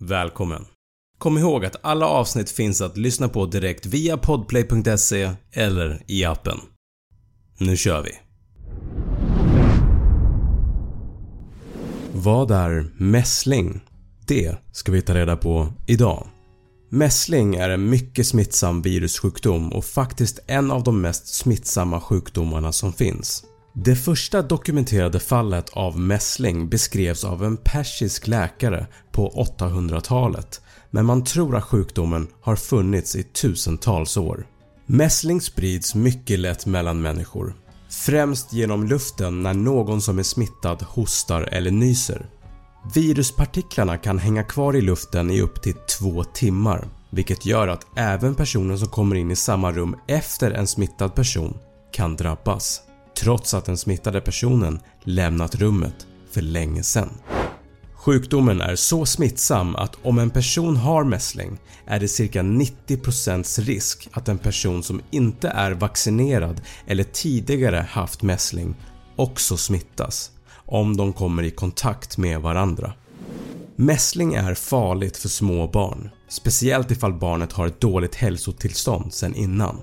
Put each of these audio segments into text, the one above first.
Välkommen! Kom ihåg att alla avsnitt finns att lyssna på direkt via podplay.se eller i appen. Nu kör vi! Vad är mässling? Det ska vi ta reda på idag. Mässling är en mycket smittsam virussjukdom och faktiskt en av de mest smittsamma sjukdomarna som finns. Det första dokumenterade fallet av mässling beskrevs av en persisk läkare på 800-talet men man tror att sjukdomen har funnits i tusentals år. Mässling sprids mycket lätt mellan människor, främst genom luften när någon som är smittad hostar eller nyser. Viruspartiklarna kan hänga kvar i luften i upp till 2 timmar vilket gör att även personer som kommer in i samma rum efter en smittad person kan drabbas trots att den smittade personen lämnat rummet för länge sedan. Sjukdomen är så smittsam att om en person har mässling är det cirka 90% risk att en person som inte är vaccinerad eller tidigare haft mässling också smittas om de kommer i kontakt med varandra. Mässling är farligt för små barn, speciellt ifall barnet har ett dåligt hälsotillstånd sedan innan.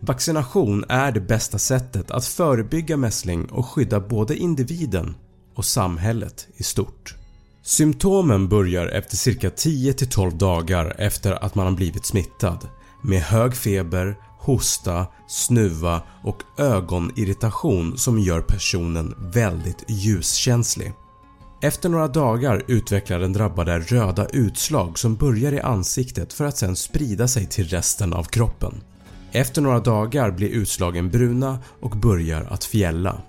Vaccination är det bästa sättet att förebygga mässling och skydda både individen och samhället i stort. Symptomen börjar efter cirka 10-12 dagar efter att man har blivit smittad med hög feber, hosta, snuva och ögonirritation som gör personen väldigt ljuskänslig. Efter några dagar utvecklar den drabbade röda utslag som börjar i ansiktet för att sen sprida sig till resten av kroppen. Efter några dagar blir utslagen bruna och börjar att fjälla.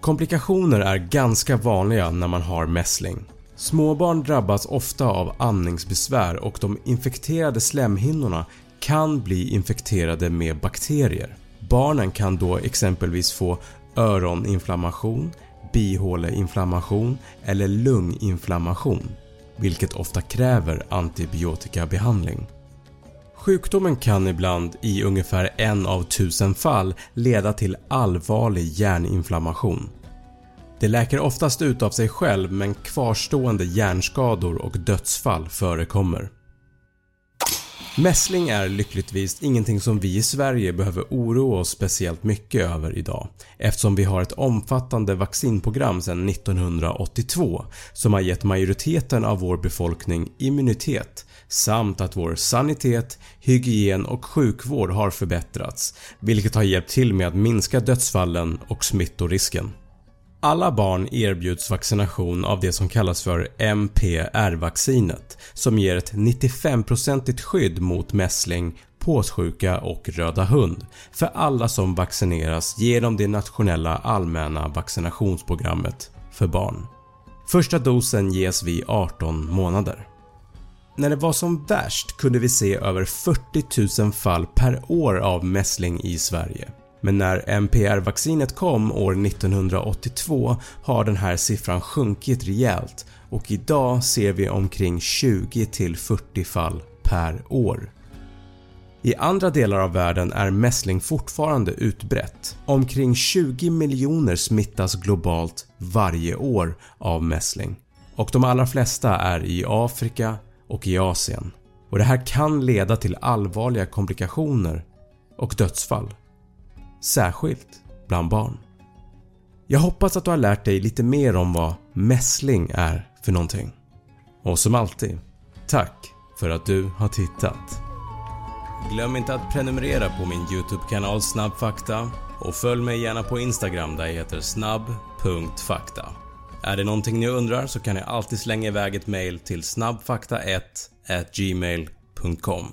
Komplikationer är ganska vanliga när man har mässling. Småbarn drabbas ofta av andningsbesvär och de infekterade slemhinnorna kan bli infekterade med bakterier. Barnen kan då exempelvis få öroninflammation, bihåleinflammation eller lunginflammation vilket ofta kräver antibiotikabehandling. Sjukdomen kan ibland i ungefär en av tusen fall leda till allvarlig hjärninflammation. Det läker oftast ut av sig själv men kvarstående hjärnskador och dödsfall förekommer. Mässling är lyckligtvis ingenting som vi i Sverige behöver oroa oss speciellt mycket över idag eftersom vi har ett omfattande vaccinprogram sedan 1982 som har gett majoriteten av vår befolkning immunitet samt att vår sanitet, hygien och sjukvård har förbättrats vilket har hjälpt till med att minska dödsfallen och smittorisken. Alla barn erbjuds vaccination av det som kallas för MPR-vaccinet som ger ett 95% skydd mot mässling, påssjuka och röda hund för alla som vaccineras genom det nationella allmänna vaccinationsprogrammet för barn. Första dosen ges vid 18 månader. När det var som värst kunde vi se över 40 000 fall per år av mässling i Sverige. Men när MPR-vaccinet kom år 1982 har den här siffran sjunkit rejält och idag ser vi omkring 20-40 fall per år. I andra delar av världen är mässling fortfarande utbrett. Omkring 20 miljoner smittas globalt varje år av mässling och de allra flesta är i Afrika och i Asien och det här kan leda till allvarliga komplikationer och dödsfall. Särskilt bland barn. Jag hoppas att du har lärt dig lite mer om vad mässling är för någonting. Och som alltid, tack för att du har tittat. Glöm inte att prenumerera på min YouTube-kanal Snabbfakta och följ mig gärna på Instagram där jag heter snabb.fakta. Är det någonting ni undrar så kan ni alltid slänga iväg ett mail till snabbfakta1gmail.com